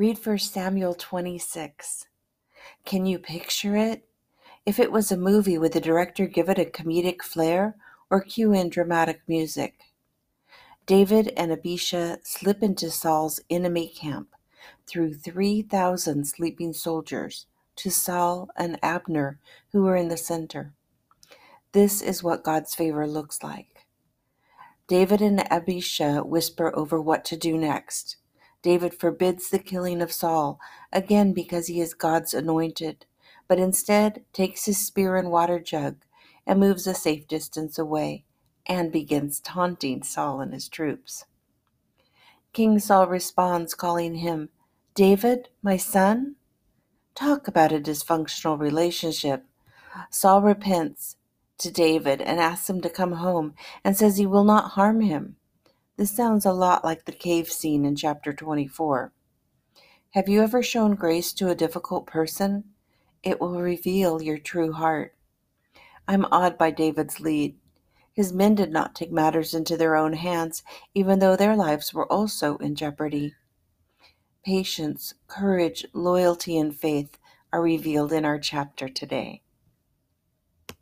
Read 1 Samuel 26. Can you picture it? If it was a movie, would the director give it a comedic flair or cue in dramatic music? David and Abishai slip into Saul's enemy camp through 3,000 sleeping soldiers to Saul and Abner, who were in the center. This is what God's favor looks like. David and Abishai whisper over what to do next. David forbids the killing of Saul, again because he is God's anointed, but instead takes his spear and water jug and moves a safe distance away and begins taunting Saul and his troops. King Saul responds, calling him, David, my son? Talk about a dysfunctional relationship. Saul repents to David and asks him to come home and says he will not harm him. This sounds a lot like the cave scene in chapter 24. Have you ever shown grace to a difficult person? It will reveal your true heart. I'm awed by David's lead. His men did not take matters into their own hands, even though their lives were also in jeopardy. Patience, courage, loyalty, and faith are revealed in our chapter today.